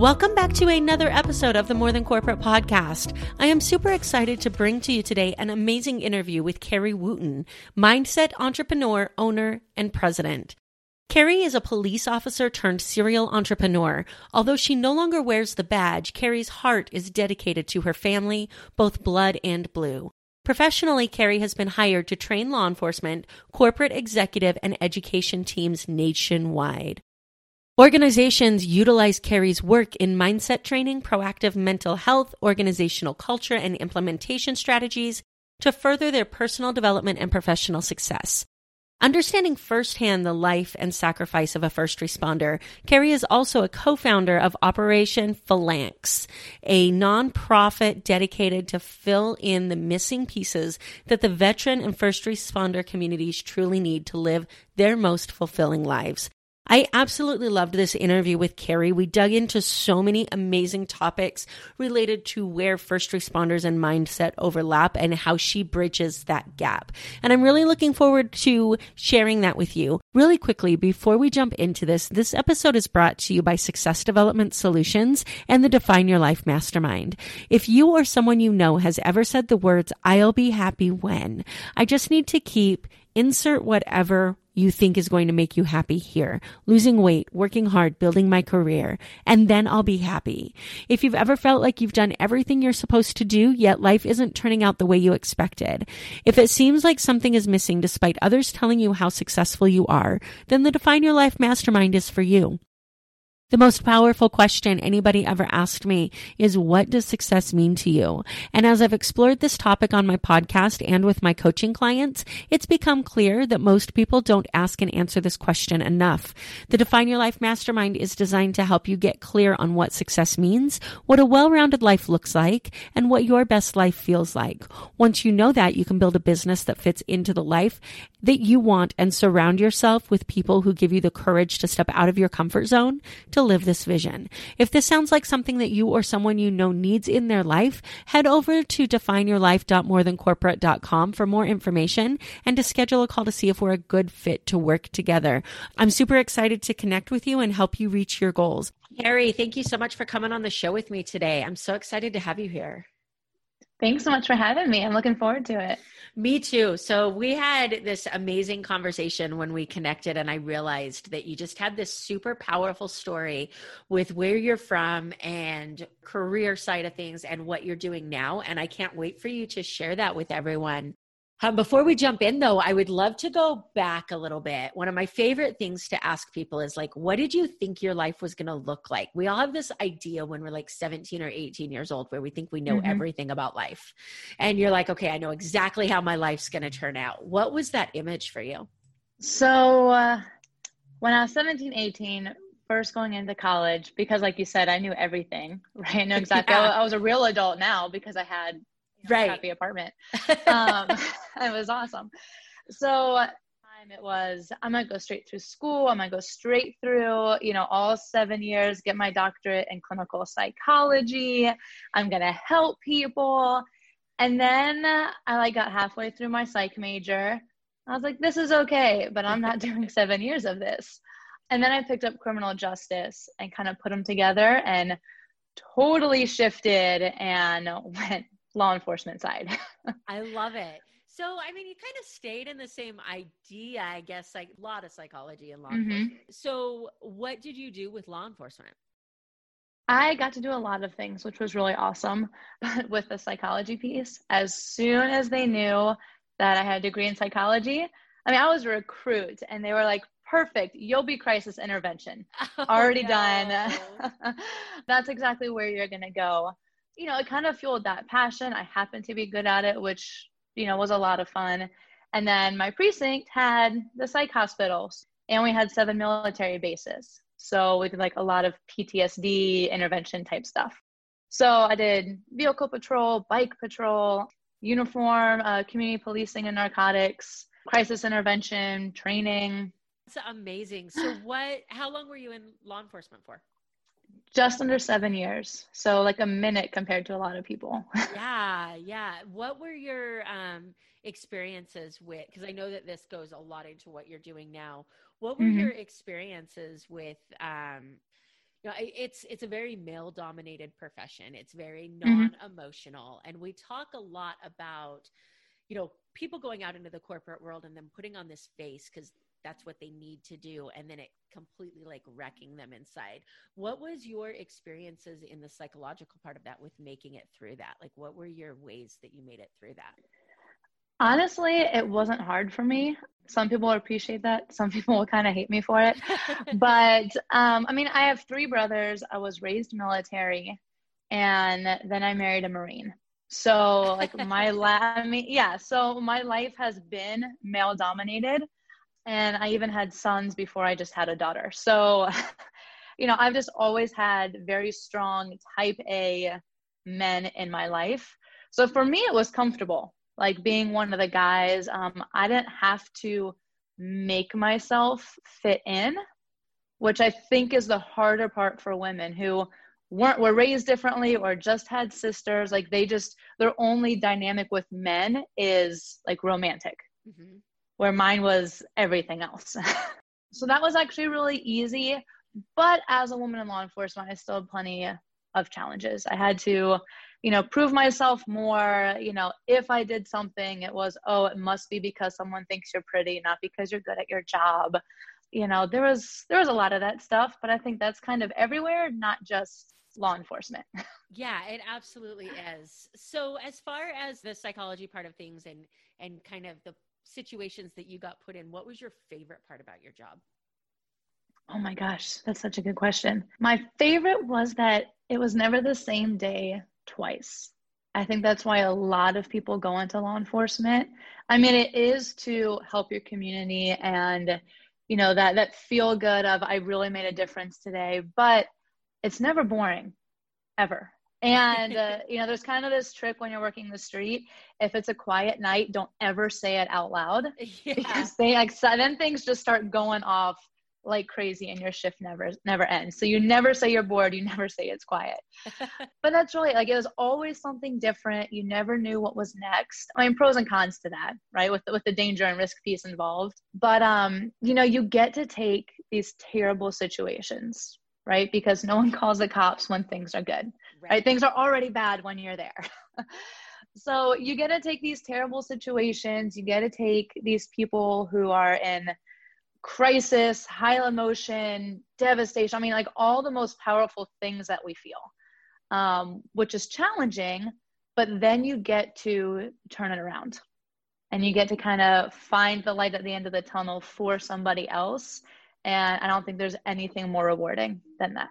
Welcome back to another episode of the More Than Corporate podcast. I am super excited to bring to you today an amazing interview with Carrie Wooten, mindset entrepreneur, owner, and president. Carrie is a police officer turned serial entrepreneur. Although she no longer wears the badge, Carrie's heart is dedicated to her family, both blood and blue. Professionally, Carrie has been hired to train law enforcement, corporate executive, and education teams nationwide. Organizations utilize Carrie's work in mindset training, proactive mental health, organizational culture, and implementation strategies to further their personal development and professional success. Understanding firsthand the life and sacrifice of a first responder, Carrie is also a co-founder of Operation Phalanx, a nonprofit dedicated to fill in the missing pieces that the veteran and first responder communities truly need to live their most fulfilling lives. I absolutely loved this interview with Carrie. We dug into so many amazing topics related to where first responders and mindset overlap and how she bridges that gap. And I'm really looking forward to sharing that with you. Really quickly, before we jump into this, this episode is brought to you by Success Development Solutions and the Define Your Life Mastermind. If you or someone you know has ever said the words, I'll be happy when, I just need to keep insert whatever you think is going to make you happy here. Losing weight, working hard, building my career, and then I'll be happy. If you've ever felt like you've done everything you're supposed to do, yet life isn't turning out the way you expected. If it seems like something is missing despite others telling you how successful you are, then the Define Your Life Mastermind is for you. The most powerful question anybody ever asked me is what does success mean to you? And as I've explored this topic on my podcast and with my coaching clients, it's become clear that most people don't ask and answer this question enough. The Define Your Life Mastermind is designed to help you get clear on what success means, what a well-rounded life looks like, and what your best life feels like. Once you know that, you can build a business that fits into the life that you want and surround yourself with people who give you the courage to step out of your comfort zone to live this vision. If this sounds like something that you or someone you know needs in their life, head over to defineyourlife.morethancorporate.com for more information and to schedule a call to see if we're a good fit to work together. I'm super excited to connect with you and help you reach your goals. Carrie, thank you so much for coming on the show with me today. I'm so excited to have you here. Thanks so much for having me. I'm looking forward to it. Me too. So we had this amazing conversation when we connected, and I realized that you just had this super powerful story with where you're from and career side of things and what you're doing now. And I can't wait for you to share that with everyone. Um, before we jump in, though, I would love to go back a little bit. One of my favorite things to ask people is like, what did you think your life was going to look like? We all have this idea when we're like 17 or 18 years old where we think we know mm-hmm. everything about life. And you're like, okay, I know exactly how my life's going to turn out. What was that image for you? So, uh, when I was 17, 18, first going into college, because like you said, I knew everything, right? I know exactly. yeah. I was a real adult now because I had know, right. happy apartment. Um, it was awesome. So time it was, I'm gonna go straight through school. I'm gonna go straight through, you know, all seven years, get my doctorate in clinical psychology. I'm gonna help people. And then I like got halfway through my psych major. I was like, this is okay, but I'm not doing seven years of this. And then I picked up criminal justice and kind of put them together and totally shifted and went law enforcement side. I love it. So, I mean, you kind of stayed in the same idea, I guess, like a lot of psychology and law mm-hmm. enforcement. So, what did you do with law enforcement? I got to do a lot of things, which was really awesome. But with the psychology piece, as soon as they knew that I had a degree in psychology, I mean, I was a recruit and they were like, perfect, you'll be crisis intervention. Oh, Already no. done. That's exactly where you're going to go you know, it kind of fueled that passion. I happened to be good at it, which, you know, was a lot of fun. And then my precinct had the psych hospitals and we had seven military bases. So we did like a lot of PTSD intervention type stuff. So I did vehicle patrol, bike patrol, uniform, uh, community policing and narcotics, crisis intervention, training. That's amazing. So what how long were you in law enforcement for? Just under 7 years. So like a minute compared to a lot of people. yeah, yeah. What were your um experiences with because I know that this goes a lot into what you're doing now. What were mm-hmm. your experiences with um you know, it's it's a very male dominated profession. It's very non emotional, mm-hmm. and we talk a lot about, you know, people going out into the corporate world and then putting on this face because that's what they need to do, and then it completely like wrecking them inside. What was your experiences in the psychological part of that with making it through that? Like, what were your ways that you made it through that? Honestly, it wasn't hard for me. Some people appreciate that. Some people will kind of hate me for it. but um, I mean, I have three brothers. I was raised military, and then I married a Marine. So like my la- I mean, yeah. So my life has been male dominated, and I even had sons before I just had a daughter. So, you know, I've just always had very strong Type A men in my life. So for me, it was comfortable like being one of the guys um, i didn't have to make myself fit in which i think is the harder part for women who weren't were raised differently or just had sisters like they just their only dynamic with men is like romantic mm-hmm. Where mine was everything else. So that was actually really easy but as a woman in law enforcement i still had plenty of challenges. I had to you know prove myself more. You know if i did something it was oh it must be because someone thinks you're pretty not because you're good at your job. You know there was there was a lot of that stuff but i think that's kind of everywhere not just law enforcement. Yeah it absolutely is. So as far as the psychology part of things and and kind of the situations that you got put in what was your favorite part about your job Oh my gosh, that's such a good question. My favorite was that it was never the same day twice. I think that's why a lot of people go into law enforcement. I mean, it is to help your community and you know that that feel good of I really made a difference today, but it's never boring ever. And uh, you know, there's kind of this trick when you're working the street. If it's a quiet night, don't ever say it out loud. Yeah. because they like then things just start going off like crazy and your shift never never ends. So you never say you're bored you never say it's quiet. But that's really like it was always something different. You never knew what was next. I mean pros and cons to that right with the, with the danger and risk piece involved. But um you know you get to take these terrible situations right because no one calls the cops when things are good right, things are already bad when you're there so you get to take these terrible situations you get to take these people who are in crisis, high emotion, devastation. I mean, like all the most powerful things that we feel, um, which is challenging. But then you get to turn it around and you get to kind of find the light at the end of the tunnel for somebody else. And I don't think there's anything more rewarding than that.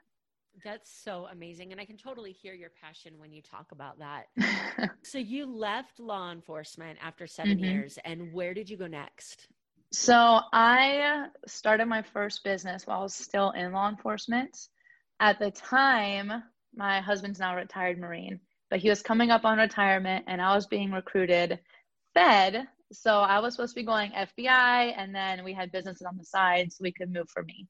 That's so amazing. And I can totally hear your passion when you talk about that. so you left law enforcement after 7 mm-hmm. years. And where did you go next? So I started my first business while I was still in law enforcement. At the time, my husband's now a retired Marine, but he was coming up on retirement and I was being recruited Fed. So I was supposed to be going FBI and then we had businesses on the side so we could move for me.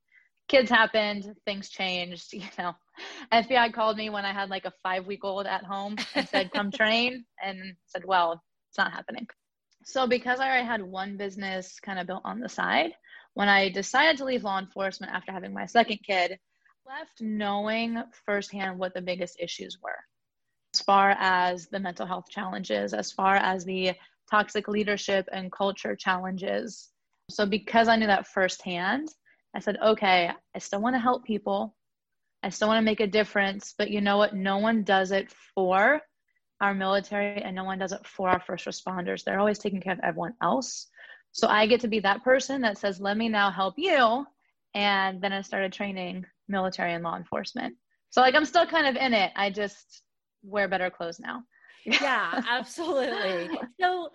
Kids happened, things changed, you know. FBI called me when I had like a five week old at home and said, come train, and said, well, it's not happening. So, because I already had one business kind of built on the side, when I decided to leave law enforcement after having my second kid, left knowing firsthand what the biggest issues were as far as the mental health challenges, as far as the toxic leadership and culture challenges. So, because I knew that firsthand, I said, okay, I still want to help people. I still want to make a difference, but you know what? No one does it for our military and no one does it for our first responders. They're always taking care of everyone else. So I get to be that person that says, let me now help you. And then I started training military and law enforcement. So like I'm still kind of in it. I just wear better clothes now. Yeah, absolutely. So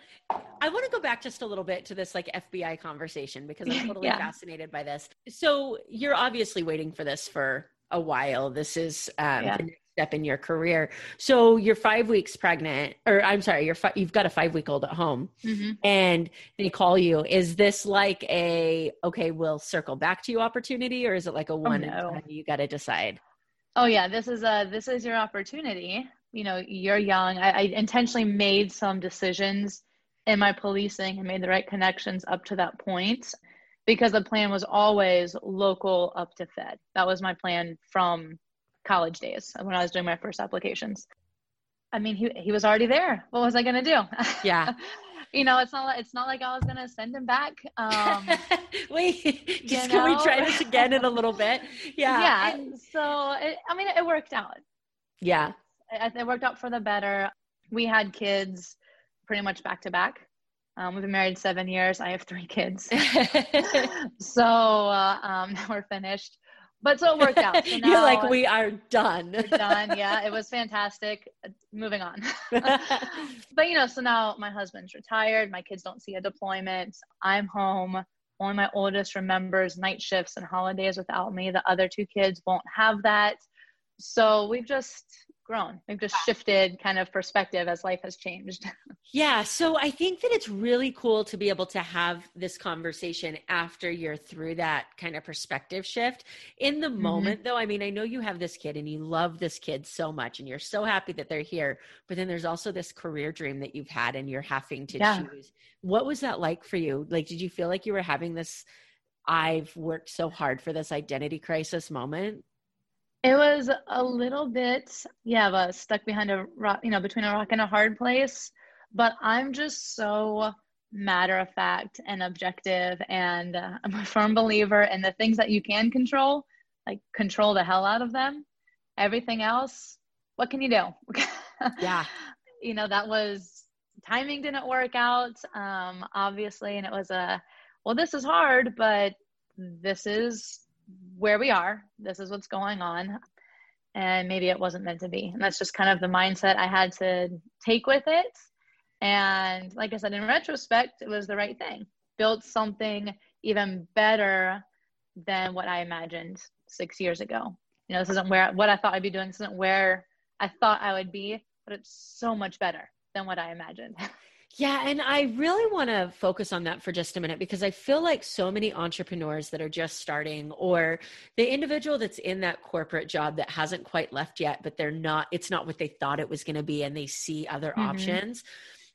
I want to go back just a little bit to this like FBI conversation because I'm totally yeah. fascinated by this. So you're obviously waiting for this for a while. This is um, yeah. the next step in your career. So you're five weeks pregnant, or I'm sorry, you're fi- you've got a five week old at home, mm-hmm. and they call you. Is this like a okay, we'll circle back to you opportunity, or is it like a oh, one? Oh, no. you got to decide. Oh yeah, this is a this is your opportunity. You know, you're young. I, I intentionally made some decisions in my policing and made the right connections up to that point because the plan was always local up to Fed. That was my plan from college days when I was doing my first applications. I mean, he he was already there. What was I going to do? Yeah. you know, it's not it's not like I was going to send him back. Um, Wait, just can know? we try this again in a little bit? Yeah. Yeah. So it, I mean, it worked out. Yeah. It, it worked out for the better. We had kids pretty much back to back. Um, we've been married seven years. I have three kids. so uh, um, we're finished. But so it worked out. So You're like, we are done. we're done. Yeah, it was fantastic. Moving on. but, you know, so now my husband's retired. My kids don't see a deployment. I'm home. Only my oldest remembers night shifts and holidays without me. The other two kids won't have that. So we've just grown. We've just shifted kind of perspective as life has changed. yeah. So I think that it's really cool to be able to have this conversation after you're through that kind of perspective shift. In the mm-hmm. moment, though, I mean, I know you have this kid and you love this kid so much and you're so happy that they're here, but then there's also this career dream that you've had and you're having to yeah. choose. What was that like for you? Like, did you feel like you were having this? I've worked so hard for this identity crisis moment. It was a little bit, yeah, but stuck behind a rock, you know, between a rock and a hard place. But I'm just so matter of fact and objective. And uh, I'm a firm believer in the things that you can control, like control the hell out of them. Everything else, what can you do? yeah. you know, that was timing didn't work out, um, obviously. And it was a, well, this is hard, but this is where we are. This is what's going on. And maybe it wasn't meant to be. And that's just kind of the mindset I had to take with it. And like I said, in retrospect, it was the right thing. Built something even better than what I imagined six years ago. You know, this isn't where what I thought I'd be doing. This isn't where I thought I would be, but it's so much better than what I imagined. Yeah, and I really want to focus on that for just a minute because I feel like so many entrepreneurs that are just starting or the individual that's in that corporate job that hasn't quite left yet, but they're not, it's not what they thought it was going to be and they see other mm-hmm. options.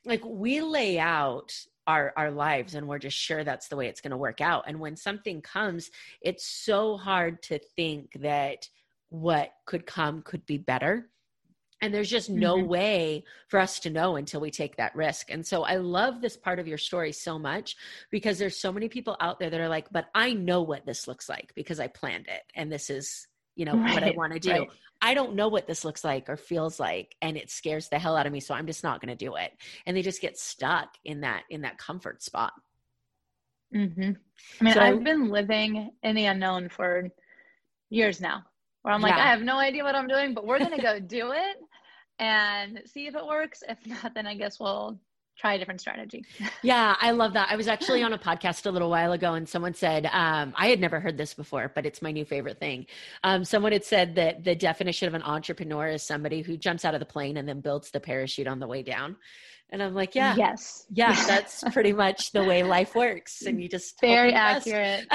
Like we lay out our our lives and we're just sure that's the way it's going to work out and when something comes it's so hard to think that what could come could be better and there's just no mm-hmm. way for us to know until we take that risk. And so I love this part of your story so much because there's so many people out there that are like, but I know what this looks like because I planned it. And this is, you know, right. what I want to do. Right. I don't know what this looks like or feels like. And it scares the hell out of me. So I'm just not going to do it. And they just get stuck in that, in that comfort spot. Mm-hmm. I mean, so, I've been living in the unknown for years now where I'm like, yeah. I have no idea what I'm doing, but we're going to go do it and see if it works. If not, then I guess we'll try a different strategy. yeah, I love that. I was actually on a podcast a little while ago and someone said, um, I had never heard this before, but it's my new favorite thing. Um, someone had said that the definition of an entrepreneur is somebody who jumps out of the plane and then builds the parachute on the way down. And I'm like, yeah, yes, yeah, that's pretty much the way life works. And you just very accurate.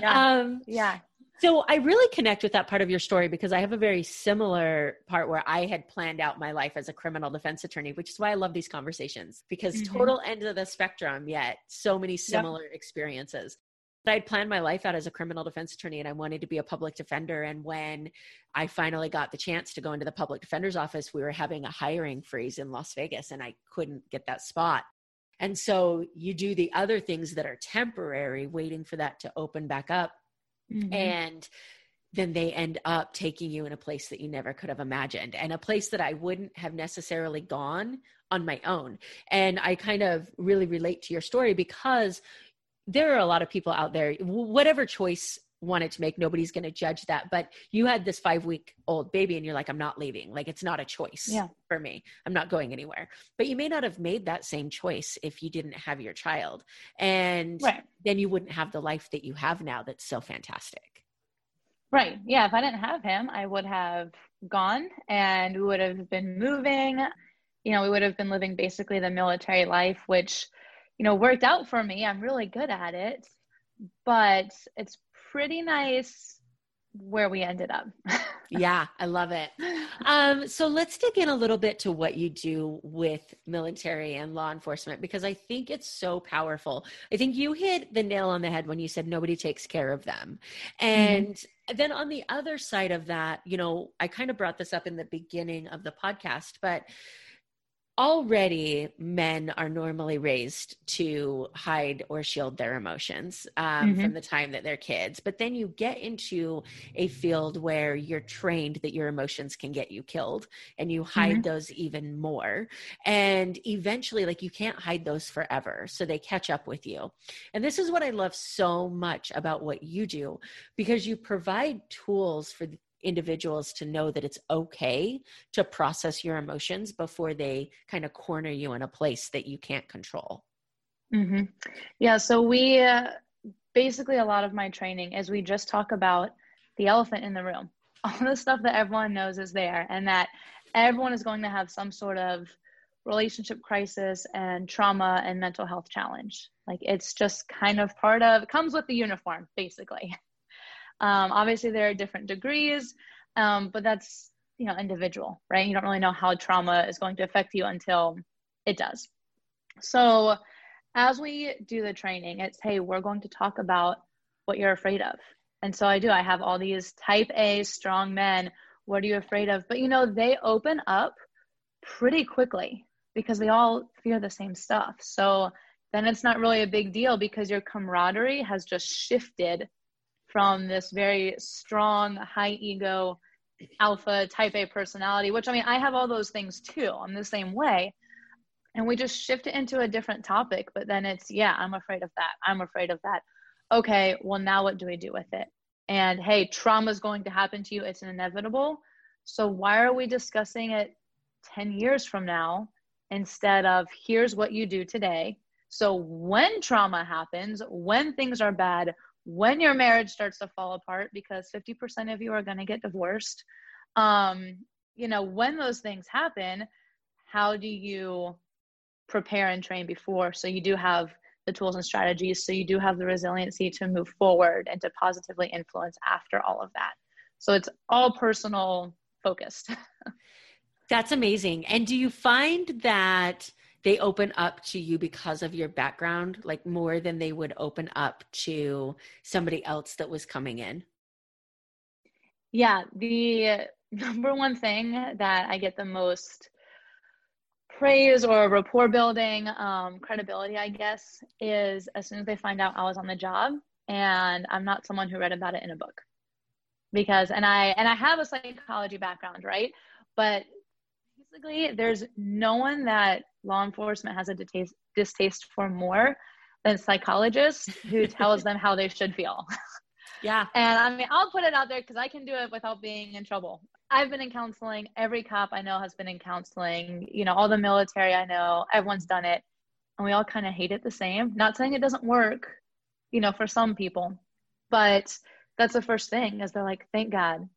yeah. Um, yeah. So I really connect with that part of your story because I have a very similar part where I had planned out my life as a criminal defense attorney, which is why I love these conversations because mm-hmm. total end of the spectrum, yet so many similar yep. experiences. But I'd planned my life out as a criminal defense attorney and I wanted to be a public defender. And when I finally got the chance to go into the public defender's office, we were having a hiring freeze in Las Vegas and I couldn't get that spot. And so you do the other things that are temporary, waiting for that to open back up mm-hmm. and then they end up taking you in a place that you never could have imagined and a place that I wouldn't have necessarily gone on my own. And I kind of really relate to your story because there are a lot of people out there, whatever choice wanted to make, nobody's going to judge that. But you had this five week old baby and you're like, I'm not leaving. Like, it's not a choice yeah. for me. I'm not going anywhere. But you may not have made that same choice if you didn't have your child. And right. then you wouldn't have the life that you have now that's so fantastic. Right. Yeah. If I didn't have him, I would have gone and we would have been moving. You know, we would have been living basically the military life, which, you know, worked out for me. I'm really good at it, but it's pretty nice where we ended up. yeah, I love it. Um, so let's dig in a little bit to what you do with military and law enforcement because I think it's so powerful. I think you hit the nail on the head when you said nobody takes care of them. Mm-hmm. And mm-hmm. then on the other side of that, you know, I kind of brought this up in the beginning of the podcast, but already men are normally raised to hide or shield their emotions um, mm-hmm. from the time that they're kids but then you get into a field where you're trained that your emotions can get you killed and you hide mm-hmm. those even more and eventually like you can't hide those forever so they catch up with you and this is what i love so much about what you do because you provide tools for individuals to know that it's okay to process your emotions before they kind of corner you in a place that you can't control. Mm-hmm. Yeah. So we uh, basically, a lot of my training is we just talk about the elephant in the room, all the stuff that everyone knows is there, and that everyone is going to have some sort of relationship crisis and trauma and mental health challenge. Like it's just kind of part of, comes with the uniform, basically. Um, obviously, there are different degrees, um, but that's you know individual, right? You don't really know how trauma is going to affect you until it does. So, as we do the training, it's hey, we're going to talk about what you're afraid of. And so I do. I have all these type A strong men. What are you afraid of? But you know, they open up pretty quickly because they all fear the same stuff. So then it's not really a big deal because your camaraderie has just shifted from this very strong, high ego, alpha type A personality, which I mean, I have all those things too. I'm the same way. And we just shift it into a different topic, but then it's, yeah, I'm afraid of that. I'm afraid of that. Okay, well, now what do we do with it? And hey, trauma is going to happen to you, it's inevitable. So why are we discussing it 10 years from now instead of here's what you do today? So when trauma happens, when things are bad, when your marriage starts to fall apart because 50% of you are going to get divorced um you know when those things happen how do you prepare and train before? So you do have the tools and strategies so you do have the resiliency to move forward and to positively influence after all of that. So it's all personal focused. That's amazing. And do you find that they open up to you because of your background like more than they would open up to somebody else that was coming in? Yeah the number one thing that i get the most praise or rapport building um, credibility i guess is as soon as they find out i was on the job and i'm not someone who read about it in a book. Because and i and i have a psychology background right? But basically there's no one that law enforcement has a distaste, distaste for more than psychologists who tells them how they should feel. Yeah. And I mean, I'll put it out there because I can do it without being in trouble. I've been in counseling. Every cop I know has been in counseling. You know, all the military I know, everyone's done it. And we all kind of hate it the same. Not saying it doesn't work, you know, for some people. But that's the first thing is they're like, thank God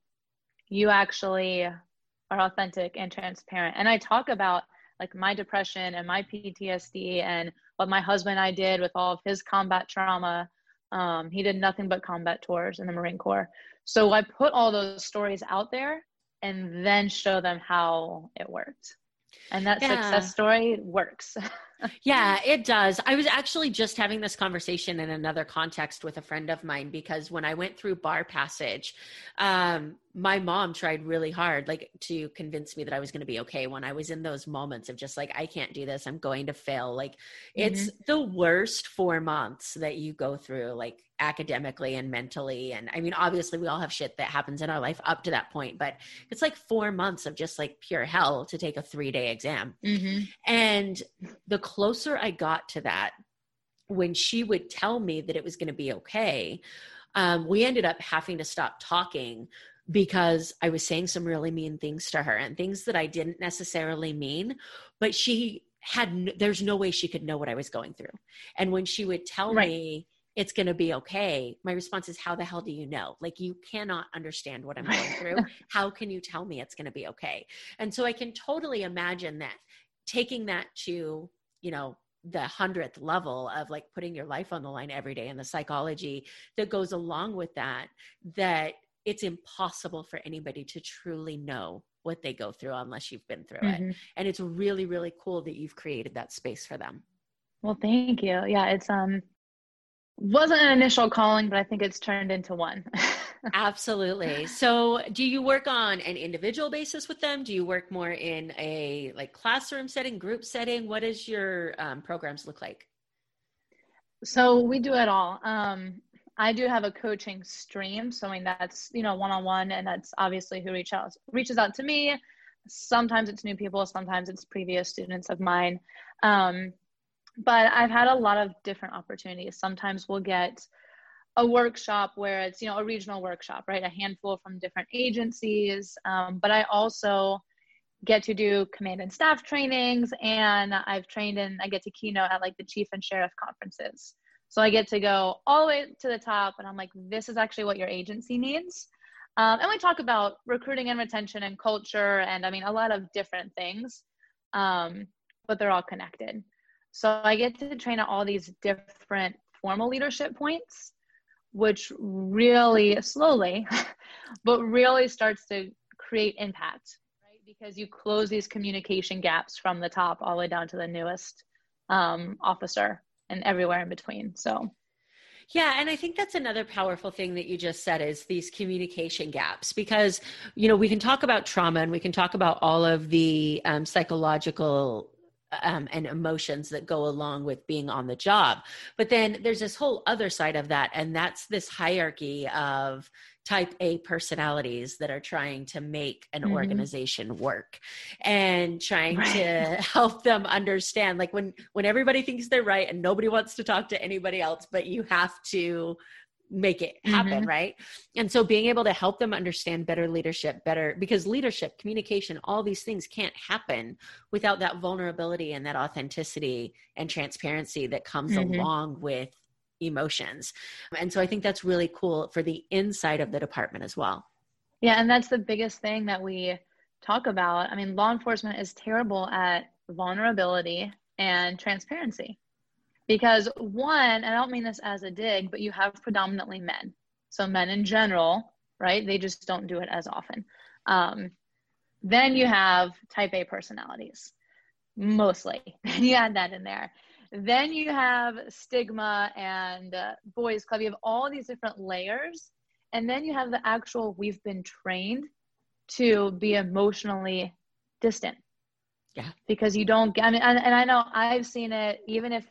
you actually are authentic and transparent. And I talk about like my depression and my PTSD and what my husband and I did with all of his combat trauma. Um, he did nothing but combat tours in the Marine Corps. So I put all those stories out there and then show them how it worked. And that yeah. success story works. yeah, it does. I was actually just having this conversation in another context with a friend of mine because when I went through bar passage, um, my mom tried really hard like to convince me that I was going to be okay when I was in those moments of just like I can't do this I'm going to fail like mm-hmm. it's the worst 4 months that you go through like academically and mentally and I mean obviously we all have shit that happens in our life up to that point but it's like 4 months of just like pure hell to take a 3-day exam mm-hmm. and the closer I got to that when she would tell me that it was going to be okay um, we ended up having to stop talking because I was saying some really mean things to her and things that I didn't necessarily mean, but she had there's no way she could know what I was going through. And when she would tell right. me it's going to be okay. My response is, How the hell do you know? Like, you cannot understand what I'm going through. How can you tell me it's going to be okay? And so I can totally imagine that taking that to, you know, the hundredth level of like putting your life on the line every day and the psychology that goes along with that, that it's impossible for anybody to truly know what they go through unless you've been through mm-hmm. it. And it's really, really cool that you've created that space for them. Well, thank you. Yeah, it's um wasn't an initial calling, but I think it's turned into one. Absolutely. So, do you work on an individual basis with them? Do you work more in a like classroom setting, group setting? What does your um, programs look like? So we do it all. Um, I do have a coaching stream, so I mean that's you know one on one, and that's obviously who reach out reaches out to me. Sometimes it's new people, sometimes it's previous students of mine. Um, but I've had a lot of different opportunities. Sometimes we'll get a workshop where it's you know a regional workshop, right? A handful from different agencies. Um, but I also get to do command and staff trainings, and I've trained and I get to keynote at like the chief and sheriff conferences. So I get to go all the way to the top, and I'm like, this is actually what your agency needs. Um, and we talk about recruiting and retention and culture, and I mean a lot of different things, um, but they're all connected. So I get to train at all these different formal leadership points, which really slowly, but really starts to create impact, right? Because you close these communication gaps from the top all the way down to the newest um, officer and everywhere in between. So yeah, and I think that's another powerful thing that you just said is these communication gaps because you know we can talk about trauma and we can talk about all of the um, psychological um, and emotions that go along with being on the job. But then there's this whole other side of that, and that's this hierarchy of type A personalities that are trying to make an mm-hmm. organization work and trying right. to help them understand like when when everybody thinks they're right and nobody wants to talk to anybody else but you have to make it happen mm-hmm. right? And so being able to help them understand better leadership better because leadership communication all these things can't happen without that vulnerability and that authenticity and transparency that comes mm-hmm. along with emotions. And so i think that's really cool for the inside of the department as well. Yeah and that's the biggest thing that we talk about. I mean law enforcement is terrible at vulnerability and transparency because one and i don't mean this as a dig but you have predominantly men. So men in general right? They just don't do it as often. Um, then you have type a personalities mostly. You add that in there. Then you have stigma and uh, boys club. You have all these different layers. And then you have the actual we've been trained to be emotionally distant. Yeah. Because you don't get i mean and, and i know i've seen it even if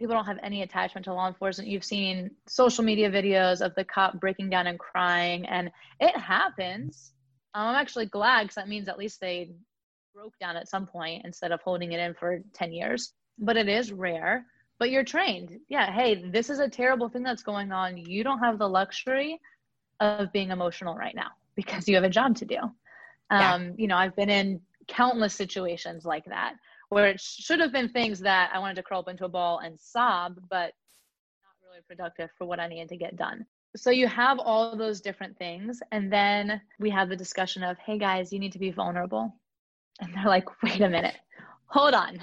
people don't have any attachment to law enforcement. You've seen social media videos of the cop breaking down and crying, and it happens. I'm actually glad because that means at least they broke down at some point instead of holding it in for 10 years. But it is rare. But you're trained. Yeah, hey, this is a terrible thing that's going on. You don't have the luxury of being emotional right now because you have a job to do. Yeah. Um, you know, I've been in countless situations like that where it should have been things that I wanted to curl up into a ball and sob, but not really productive for what I needed to get done. So you have all those different things. And then we have the discussion of, hey guys, you need to be vulnerable. And they're like, wait a minute, hold on.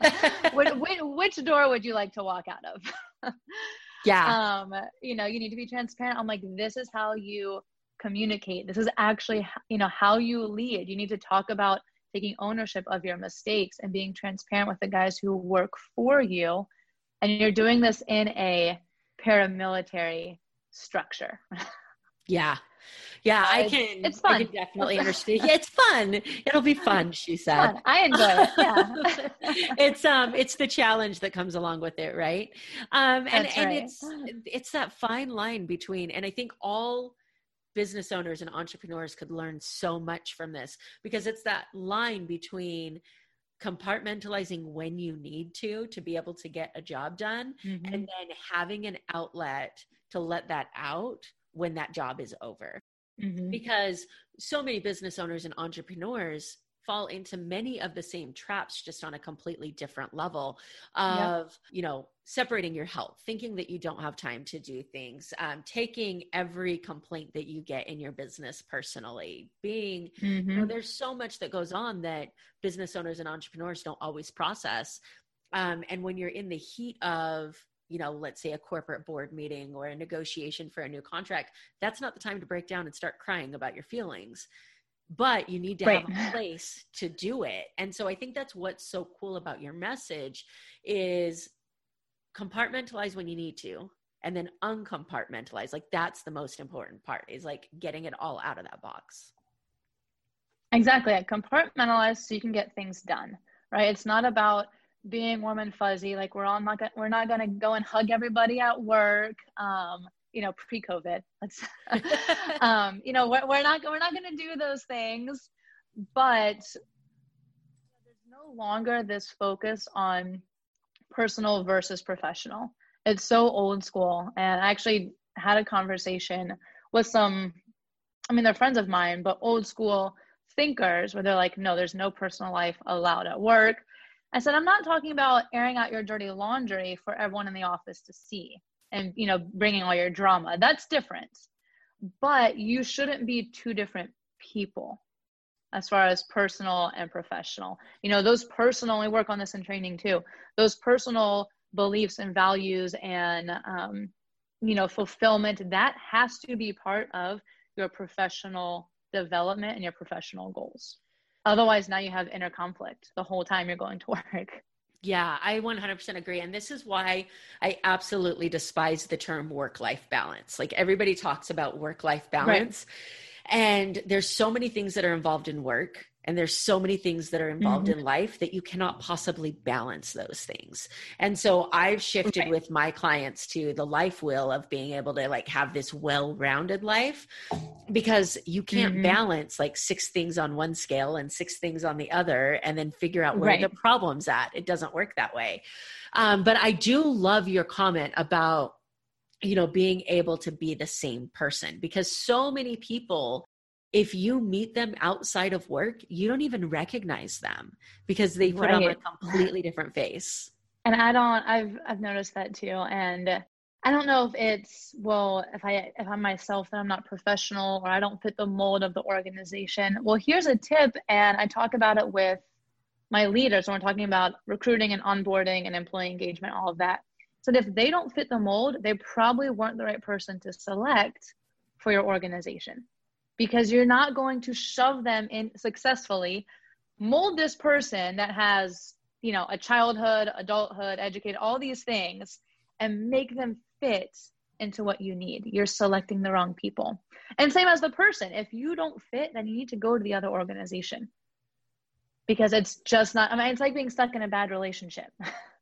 which, which, door would you like to walk out of? yeah. Um, you know, you need to be transparent. I'm like, this is how you communicate. This is actually, you know, how you lead. You need to talk about taking ownership of your mistakes and being transparent with the guys who work for you. And you're doing this in a paramilitary structure. Yeah. Yeah, I can. It's fun. I can definitely understand. Yeah, it's fun. It'll be fun. She said. Fun. I enjoy it. Yeah. it's um, it's the challenge that comes along with it, right? Um, and That's and it's it's that fine line between, and I think all business owners and entrepreneurs could learn so much from this because it's that line between compartmentalizing when you need to to be able to get a job done mm-hmm. and then having an outlet to let that out when that job is over mm-hmm. because so many business owners and entrepreneurs fall into many of the same traps just on a completely different level of yep. you know separating your health thinking that you don't have time to do things um, taking every complaint that you get in your business personally being mm-hmm. you know, mm-hmm. there's so much that goes on that business owners and entrepreneurs don't always process um, and when you're in the heat of you know, let's say a corporate board meeting or a negotiation for a new contract, that's not the time to break down and start crying about your feelings. But you need to right. have a place to do it. And so I think that's what's so cool about your message is compartmentalize when you need to and then uncompartmentalize. Like that's the most important part is like getting it all out of that box. Exactly. Compartmentalize so you can get things done, right? It's not about being warm and fuzzy. Like we're all not gonna, we're not gonna go and hug everybody at work. Um, you know, pre-COVID. Let's, um, you know, we're, we're not we're not gonna do those things, but there's no longer this focus on personal versus professional. It's so old school, and I actually had a conversation with some. I mean, they're friends of mine, but old school thinkers where they're like, no, there's no personal life allowed at work I said, I'm not talking about airing out your dirty laundry for everyone in the office to see and, you know, bringing all your drama. That's different. But you shouldn't be two different people as far as personal and professional. You know, those personal, we work on this in training too, those personal beliefs and values and, um, you know, fulfillment, that has to be part of your professional development and your professional goals. Otherwise, now you have inner conflict the whole time you're going to work. Yeah, I 100% agree. And this is why I absolutely despise the term work life balance. Like everybody talks about work life balance. Right. And there's so many things that are involved in work and there's so many things that are involved mm-hmm. in life that you cannot possibly balance those things and so i've shifted with my clients to the life will of being able to like have this well-rounded life because you can't mm-hmm. balance like six things on one scale and six things on the other and then figure out where right. the problem's at it doesn't work that way um, but i do love your comment about you know being able to be the same person because so many people if you meet them outside of work, you don't even recognize them because they put right. on a completely different face. And I don't I've I've noticed that too. And I don't know if it's well, if I if I'm myself that I'm not professional or I don't fit the mold of the organization. Well, here's a tip and I talk about it with my leaders when we're talking about recruiting and onboarding and employee engagement, all of that. So if they don't fit the mold, they probably weren't the right person to select for your organization because you're not going to shove them in successfully. Mold this person that has you know a childhood adulthood educated all these things and make them fit into what you need. You're selecting the wrong people. And same as the person. If you don't fit then you need to go to the other organization. Because it's just not i mean it's like being stuck in a bad relationship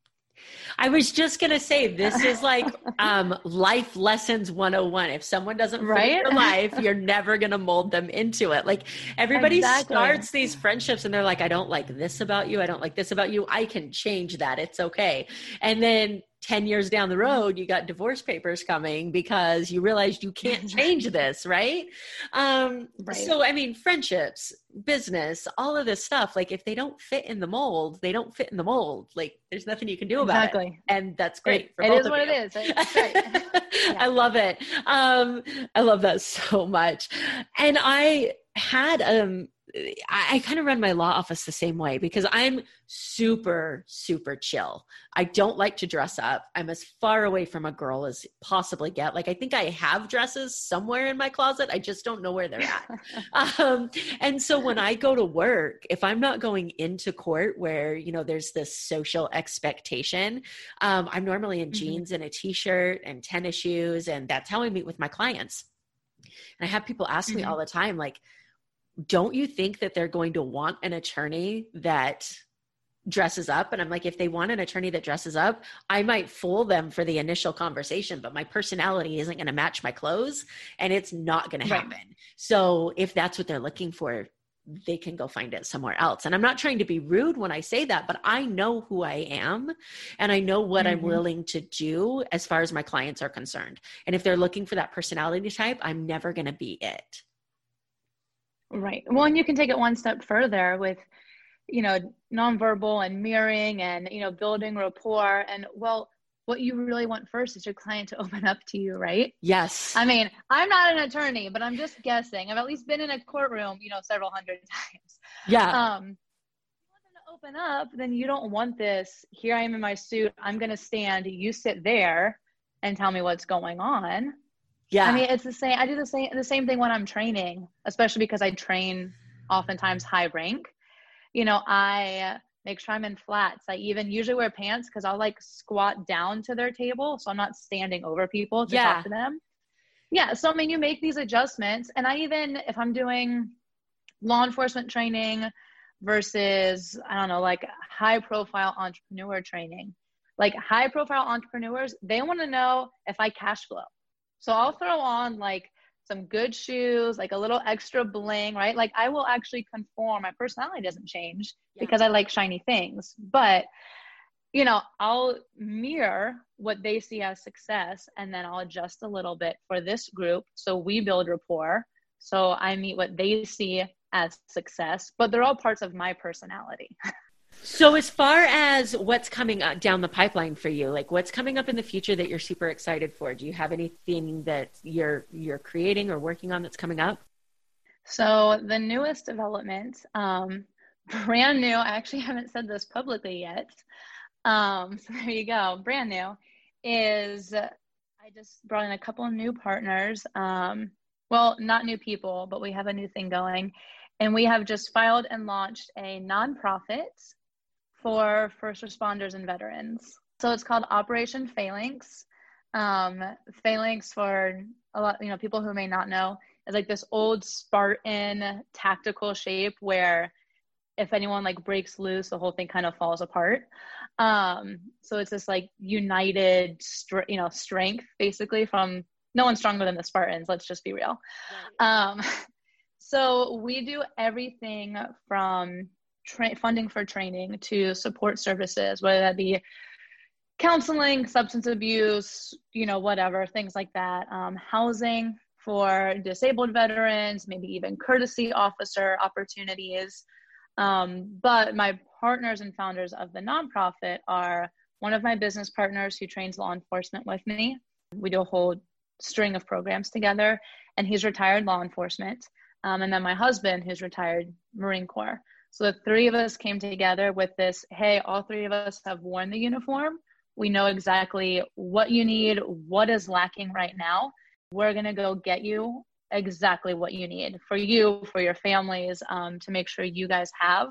I was just gonna say this is like um, life lessons 101. If someone doesn't right? fit your life, you're never gonna mold them into it. Like everybody exactly. starts these friendships and they're like, I don't like this about you, I don't like this about you. I can change that. It's okay. And then 10 years down the road you got divorce papers coming because you realized you can't change this right? Um, right so i mean friendships business all of this stuff like if they don't fit in the mold they don't fit in the mold like there's nothing you can do about exactly. it and that's great it, it is what you. it is yeah. i love it um, i love that so much and i had um I, I kind of run my law office the same way because I'm super, super chill. I don't like to dress up. I'm as far away from a girl as possibly get. Like I think I have dresses somewhere in my closet. I just don't know where they're at. um, and so when I go to work, if I'm not going into court where you know there's this social expectation, um, I'm normally in mm-hmm. jeans and a t-shirt and tennis shoes, and that's how I meet with my clients. And I have people ask mm-hmm. me all the time, like don't you think that they're going to want an attorney that dresses up? And i'm like if they want an attorney that dresses up i might fool them for the initial conversation but my personality isn't going to match my clothes and it's not going right. to happen. So if that's what they're looking for they can go find it somewhere else. And i'm not trying to be rude when i say that but i know who i am and i know what mm-hmm. i'm willing to do as far as my clients are concerned. And if they're looking for that personality type i'm never going to be it Right. Well, and you can take it one step further with, you know, nonverbal and mirroring and, you know, building rapport. And well, what you really want first is your client to open up to you, right? Yes. I mean, I'm not an attorney, but I'm just guessing. I've at least been in a courtroom, you know, several hundred times. Yeah. Um, open up, then you don't want this. Here I am in my suit. I'm going to stand. You sit there and tell me what's going on. Yeah. I mean, it's the same. I do the same, the same thing when I'm training, especially because I train oftentimes high rank. You know, I make sure I'm in flats. I even usually wear pants because I'll like squat down to their table. So I'm not standing over people to yeah. talk to them. Yeah. So, I mean, you make these adjustments. And I even, if I'm doing law enforcement training versus, I don't know, like high profile entrepreneur training, like high profile entrepreneurs, they want to know if I cash flow. So I'll throw on like some good shoes, like a little extra bling, right? Like I will actually conform. My personality doesn't change yeah. because I like shiny things. But you know, I'll mirror what they see as success and then I'll adjust a little bit for this group so we build rapport. So I meet what they see as success, but they're all parts of my personality. So, as far as what's coming up down the pipeline for you, like what's coming up in the future that you're super excited for? Do you have anything that you're you're creating or working on that's coming up? So, the newest development, um, brand new. I actually haven't said this publicly yet. Um, so there you go, brand new. Is I just brought in a couple of new partners. Um, well, not new people, but we have a new thing going. And we have just filed and launched a nonprofit for first responders and veterans. So it's called Operation Phalanx. Um, Phalanx, for a lot, you know, people who may not know, is like this old Spartan tactical shape where if anyone like breaks loose, the whole thing kind of falls apart. Um, so it's this like united, str- you know, strength basically from no one's stronger than the Spartans. Let's just be real. Um, so we do everything from tra- funding for training to support services, whether that be counseling, substance abuse, you know, whatever, things like that, um, housing for disabled veterans, maybe even courtesy officer opportunities. Um, but my partners and founders of the nonprofit are one of my business partners who trains law enforcement with me. We do a whole string of programs together, and he's retired law enforcement. Um, and then my husband, who's retired Marine Corps. So the three of us came together with this hey, all three of us have worn the uniform. We know exactly what you need, what is lacking right now. We're going to go get you exactly what you need for you, for your families, um, to make sure you guys have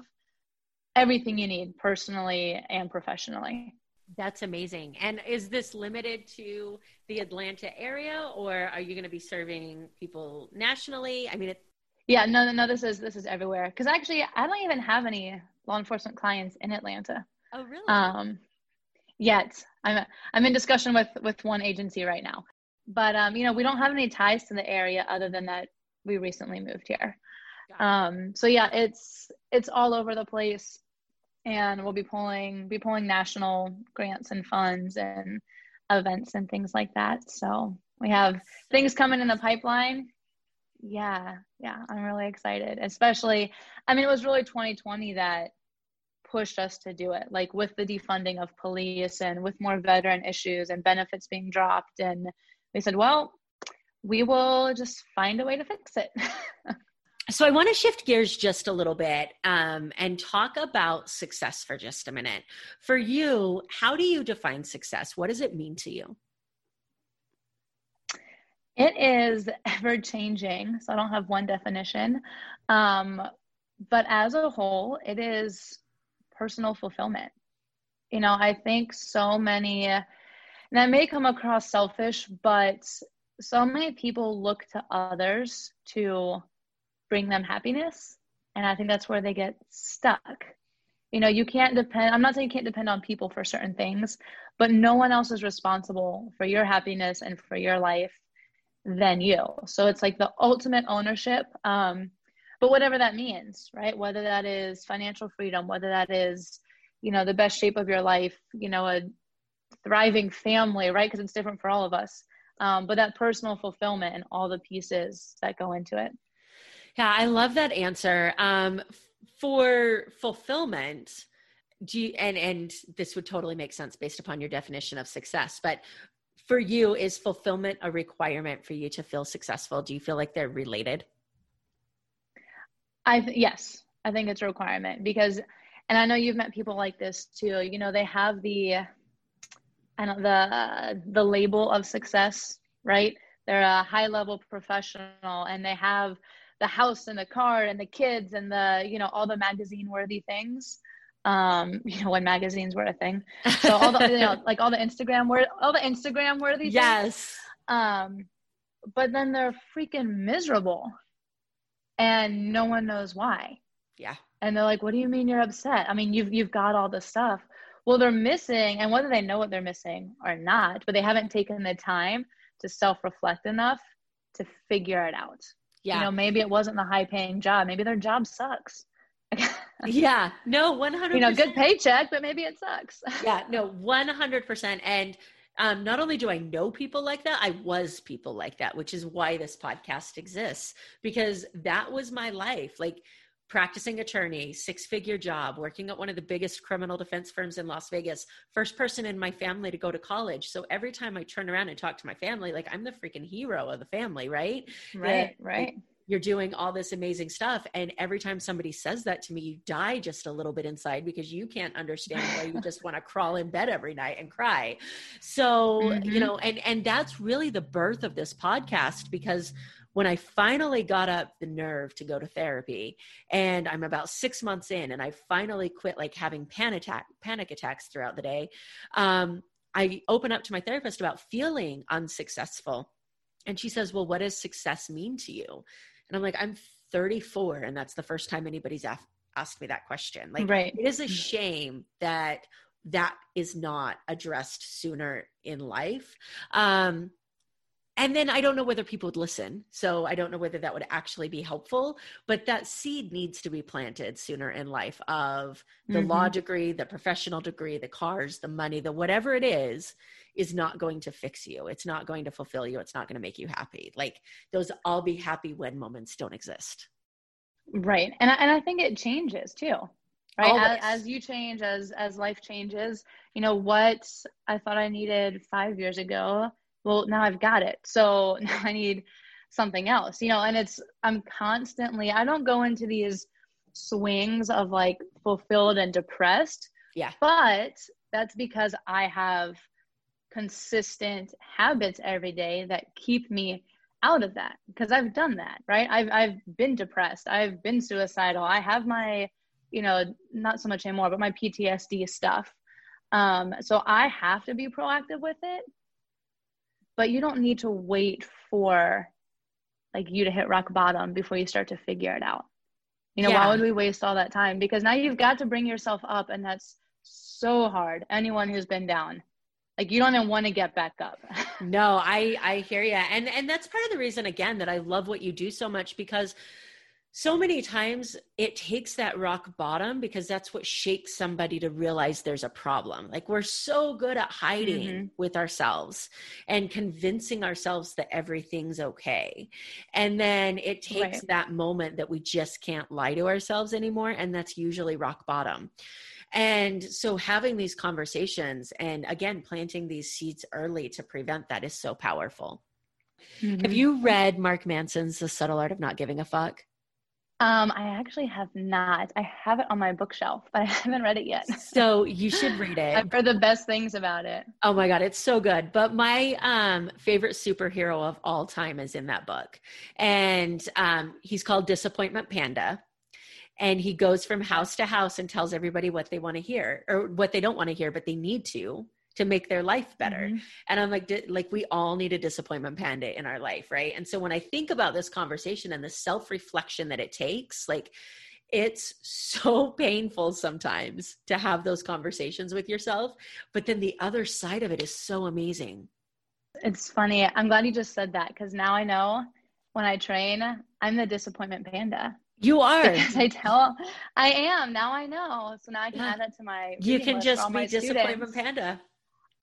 everything you need personally and professionally. That's amazing. And is this limited to the Atlanta area or are you going to be serving people nationally? I mean, it, yeah, no, no, this is this is everywhere. Because actually, I don't even have any law enforcement clients in Atlanta. Oh, really? Um, yet I'm I'm in discussion with with one agency right now, but um, you know, we don't have any ties to the area other than that we recently moved here. Um, so yeah, it's it's all over the place, and we'll be pulling be pulling national grants and funds and events and things like that. So we have things coming in the pipeline yeah, yeah, I'm really excited. Especially, I mean, it was really 2020 that pushed us to do it, like with the defunding of police and with more veteran issues and benefits being dropped. And they said, well, we will just find a way to fix it. so I want to shift gears just a little bit um, and talk about success for just a minute. For you, how do you define success? What does it mean to you? It is ever changing, so I don't have one definition. Um, but as a whole, it is personal fulfillment. You know, I think so many, and that may come across selfish, but so many people look to others to bring them happiness. And I think that's where they get stuck. You know, you can't depend, I'm not saying you can't depend on people for certain things, but no one else is responsible for your happiness and for your life than you. So it's like the ultimate ownership. Um, but whatever that means, right? Whether that is financial freedom, whether that is, you know, the best shape of your life, you know, a thriving family, right? Because it's different for all of us. Um, but that personal fulfillment and all the pieces that go into it. Yeah, I love that answer. Um, for fulfillment, do you, and and this would totally make sense based upon your definition of success, but for you, is fulfillment a requirement for you to feel successful? Do you feel like they're related? I th- yes, I think it's a requirement because, and I know you've met people like this too. You know, they have the, don't the the label of success, right? They're a high level professional, and they have the house and the car and the kids and the you know all the magazine worthy things um you know when magazines were a thing. So all the you know like all the instagram word all the instagram worthy yes. Things. um but then they're freaking miserable. And no one knows why. Yeah. And they're like what do you mean you're upset? I mean you've you've got all the stuff. Well they're missing and whether they know what they're missing or not but they haven't taken the time to self-reflect enough to figure it out. Yeah. you know maybe it wasn't the high paying job. Maybe their job sucks yeah no 100 you know good paycheck but maybe it sucks yeah no 100% and um, not only do I know people like that, I was people like that, which is why this podcast exists because that was my life. Like practicing attorney, six figure job, working at one of the biggest criminal defense firms in Las Vegas, first person in my family to go to college. So every time I turn around and talk to my family, like I'm the freaking hero of the family, right? Right, right. You're doing all this amazing stuff. And every time somebody says that to me, you die just a little bit inside because you can't understand why you just want to crawl in bed every night and cry. So, mm-hmm. you know, and and that's really the birth of this podcast because when I finally got up the nerve to go to therapy, and I'm about six months in, and I finally quit like having panic attack, panic attacks throughout the day. Um, I open up to my therapist about feeling unsuccessful, and she says, "Well, what does success mean to you?" And I'm like, "I'm 34, and that's the first time anybody's af- asked me that question. Like, right. it is a shame that." that is not addressed sooner in life um and then I don't know whether people would listen. So I don't know whether that would actually be helpful, but that seed needs to be planted sooner in life of the mm-hmm. law degree, the professional degree, the cars, the money, the whatever it is, is not going to fix you. It's not going to fulfill you. It's not going to make you happy. Like those I'll be happy when moments don't exist. Right. And I, and I think it changes too. Right. As, as you change, as, as life changes, you know, what I thought I needed five years ago well now i've got it. So now i need something else you know and it's i'm constantly i don't go into these swings of like fulfilled and depressed yeah. but that's because i have consistent habits every day that keep me out of that because i've done that right? I've i've been depressed. I've been suicidal. I have my you know not so much anymore but my ptsd stuff. Um so i have to be proactive with it but you don't need to wait for like you to hit rock bottom before you start to figure it out. You know yeah. why would we waste all that time? Because now you've got to bring yourself up and that's so hard. Anyone who's been down like you don't even want to get back up. No i i hear you and and that's part of the reason again that i love what you do so much because so many times it takes that rock bottom because that's what shakes somebody to realize there's a problem. Like we're so good at hiding mm-hmm. with ourselves and convincing ourselves that everything's okay. And then it takes right. that moment that we just can't lie to ourselves anymore. And that's usually rock bottom. And so having these conversations and again, planting these seeds early to prevent that is so powerful. Mm-hmm. Have you read Mark Manson's The Subtle Art of Not Giving a Fuck? Um, I actually have not. I have it on my bookshelf, but I haven't read it yet. So you should read it. I've heard the best things about it. Oh my god, it's so good. But my um, favorite superhero of all time is in that book, and um, he's called Disappointment Panda. And he goes from house to house and tells everybody what they want to hear or what they don't want to hear, but they need to to make their life better. Mm-hmm. And I'm like, like we all need a disappointment panda in our life, right? And so when I think about this conversation and the self reflection that it takes, like it's so painful sometimes to have those conversations with yourself, but then the other side of it is so amazing. It's funny. I'm glad you just said that because now I know when I train, I'm the disappointment panda. You are. Because I tell I am. Now I know. So now I can yeah. add that to my You can just be disappointment students. panda.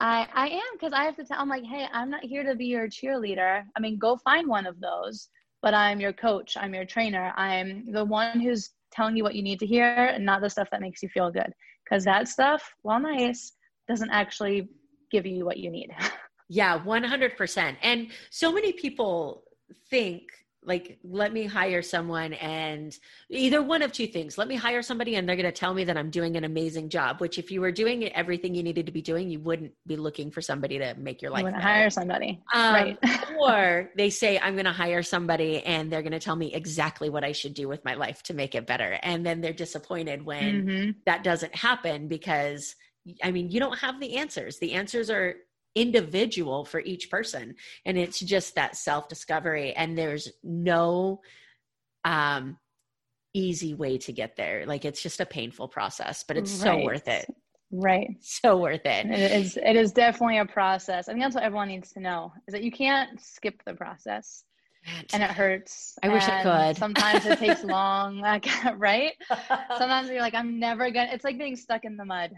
I I am because I have to tell. I'm like, hey, I'm not here to be your cheerleader. I mean, go find one of those, but I'm your coach, I'm your trainer, I'm the one who's telling you what you need to hear and not the stuff that makes you feel good. Because that stuff, while nice, doesn't actually give you what you need. yeah, 100%. And so many people think like let me hire someone and either one of two things. Let me hire somebody and they're going to tell me that i'm doing an amazing job which if you were doing everything you needed to be doing you wouldn't be looking for somebody to make your life you hire somebody. Um, right. or they say i'm going to hire somebody and they're going to tell me exactly what i should do with my life to make it better. And then they're disappointed when mm-hmm. that doesn't happen because i mean you don't have the answers. The answers are individual for each person and it's just that self discovery and there's no um easy way to get there like it's just a painful process but it's right. so worth it right so worth it it is it is definitely a process i think that's what everyone needs to know is that you can't skip the process and it hurts. I wish I could. Sometimes it takes long, like, right? Sometimes you're like, I'm never gonna. It's like being stuck in the mud.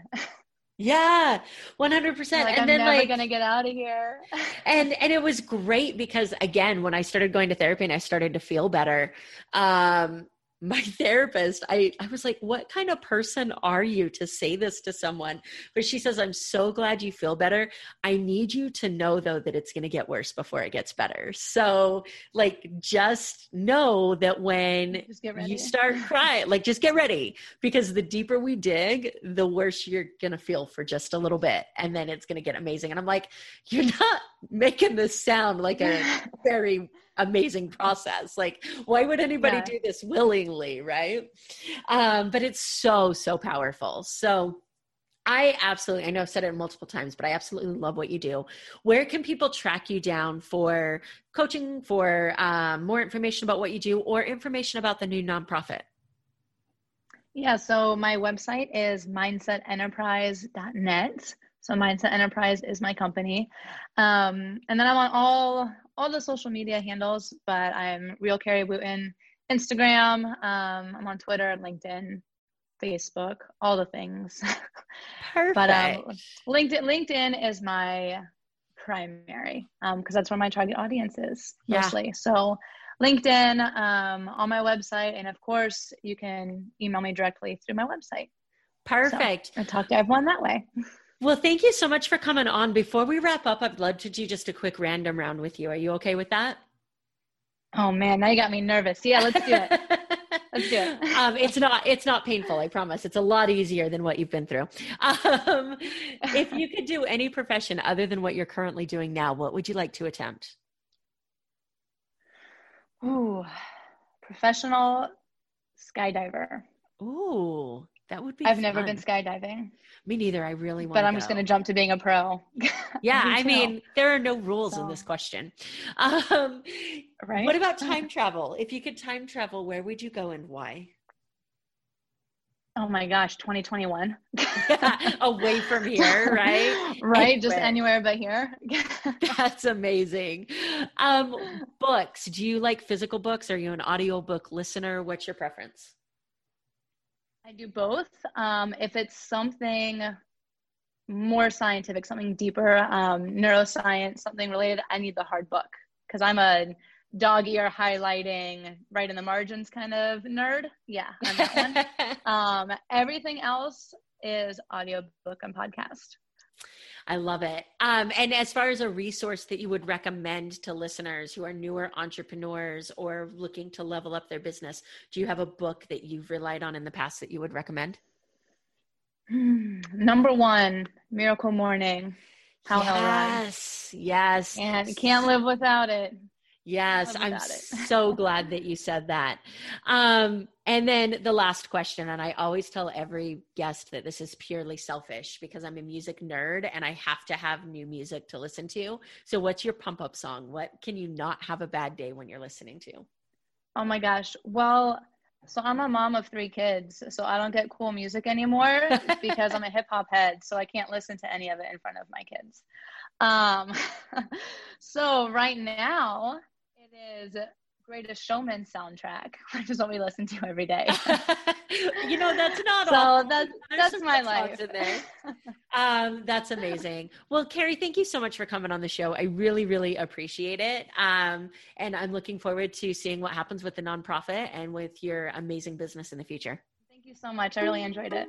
Yeah, one hundred percent. And I'm then never like, gonna get out of here. and and it was great because again, when I started going to therapy and I started to feel better, um, my therapist, I, I was like, what kind of person are you to say this to someone? But she says, I'm so glad you feel better. I need you to know, though, that it's going to get worse before it gets better. So, like, just know that when you start crying, like, just get ready because the deeper we dig, the worse you're going to feel for just a little bit. And then it's going to get amazing. And I'm like, you're not making this sound like a very amazing process. Like, why would anybody yeah. do this willingly, right? Um, but it's so, so powerful. So, I absolutely, I know I've said it multiple times, but I absolutely love what you do. Where can people track you down for coaching, for um, more information about what you do, or information about the new nonprofit? Yeah, so my website is mindsetenterprise.net. So Mindset Enterprise is my company. Um, and then I'm on all all the social media handles, but I'm Real Carrie Wooten, Instagram. Um, I'm on Twitter, LinkedIn, Facebook, all the things. Perfect. but um, LinkedIn LinkedIn is my primary because um, that's where my target audience is mostly. Yeah. So LinkedIn, um, on my website, and of course, you can email me directly through my website. Perfect. So I talk to everyone that way. Well, thank you so much for coming on. Before we wrap up, I'd love to do just a quick random round with you. Are you okay with that? Oh man, now you got me nervous. Yeah, let's do it. let's do it. um, it's not it's not painful. I promise. It's a lot easier than what you've been through. Um, if you could do any profession other than what you're currently doing now, what would you like to attempt? Ooh, professional skydiver. Ooh, that would be. I've fun. never been skydiving. Me neither. I really want. But I'm go. just going to jump to being a pro. yeah, I mean, there are no rules so. in this question. Um, right. What about time travel? If you could time travel, where would you go and why? Oh my gosh, 2021. Away from here, right? right, just anywhere but here. That's amazing. Um, books. Do you like physical books? Are you an audiobook listener? What's your preference? I do both. Um, if it's something more scientific, something deeper, um, neuroscience, something related, I need the hard book because I'm a dog ear highlighting right in the margins kind of nerd. Yeah, I'm that one. um, everything else is audiobook and podcast. I love it. Um, and as far as a resource that you would recommend to listeners who are newer entrepreneurs or looking to level up their business, do you have a book that you've relied on in the past that you would recommend? Hmm, number one, Miracle Morning. How yes, yes. And can't live without it. Yes, I'm so glad that you said that. Um, and then the last question, and I always tell every guest that this is purely selfish because I'm a music nerd and I have to have new music to listen to. So, what's your pump up song? What can you not have a bad day when you're listening to? Oh my gosh. Well, so I'm a mom of three kids, so I don't get cool music anymore because I'm a hip hop head, so I can't listen to any of it in front of my kids. Um, so right now, is Greatest Showman soundtrack, which is what we listen to every day. you know, that's not so all. That's, that's my life. In there. um, that's amazing. Well, Carrie, thank you so much for coming on the show. I really, really appreciate it. Um, and I'm looking forward to seeing what happens with the nonprofit and with your amazing business in the future. Thank you so much. I really enjoyed it.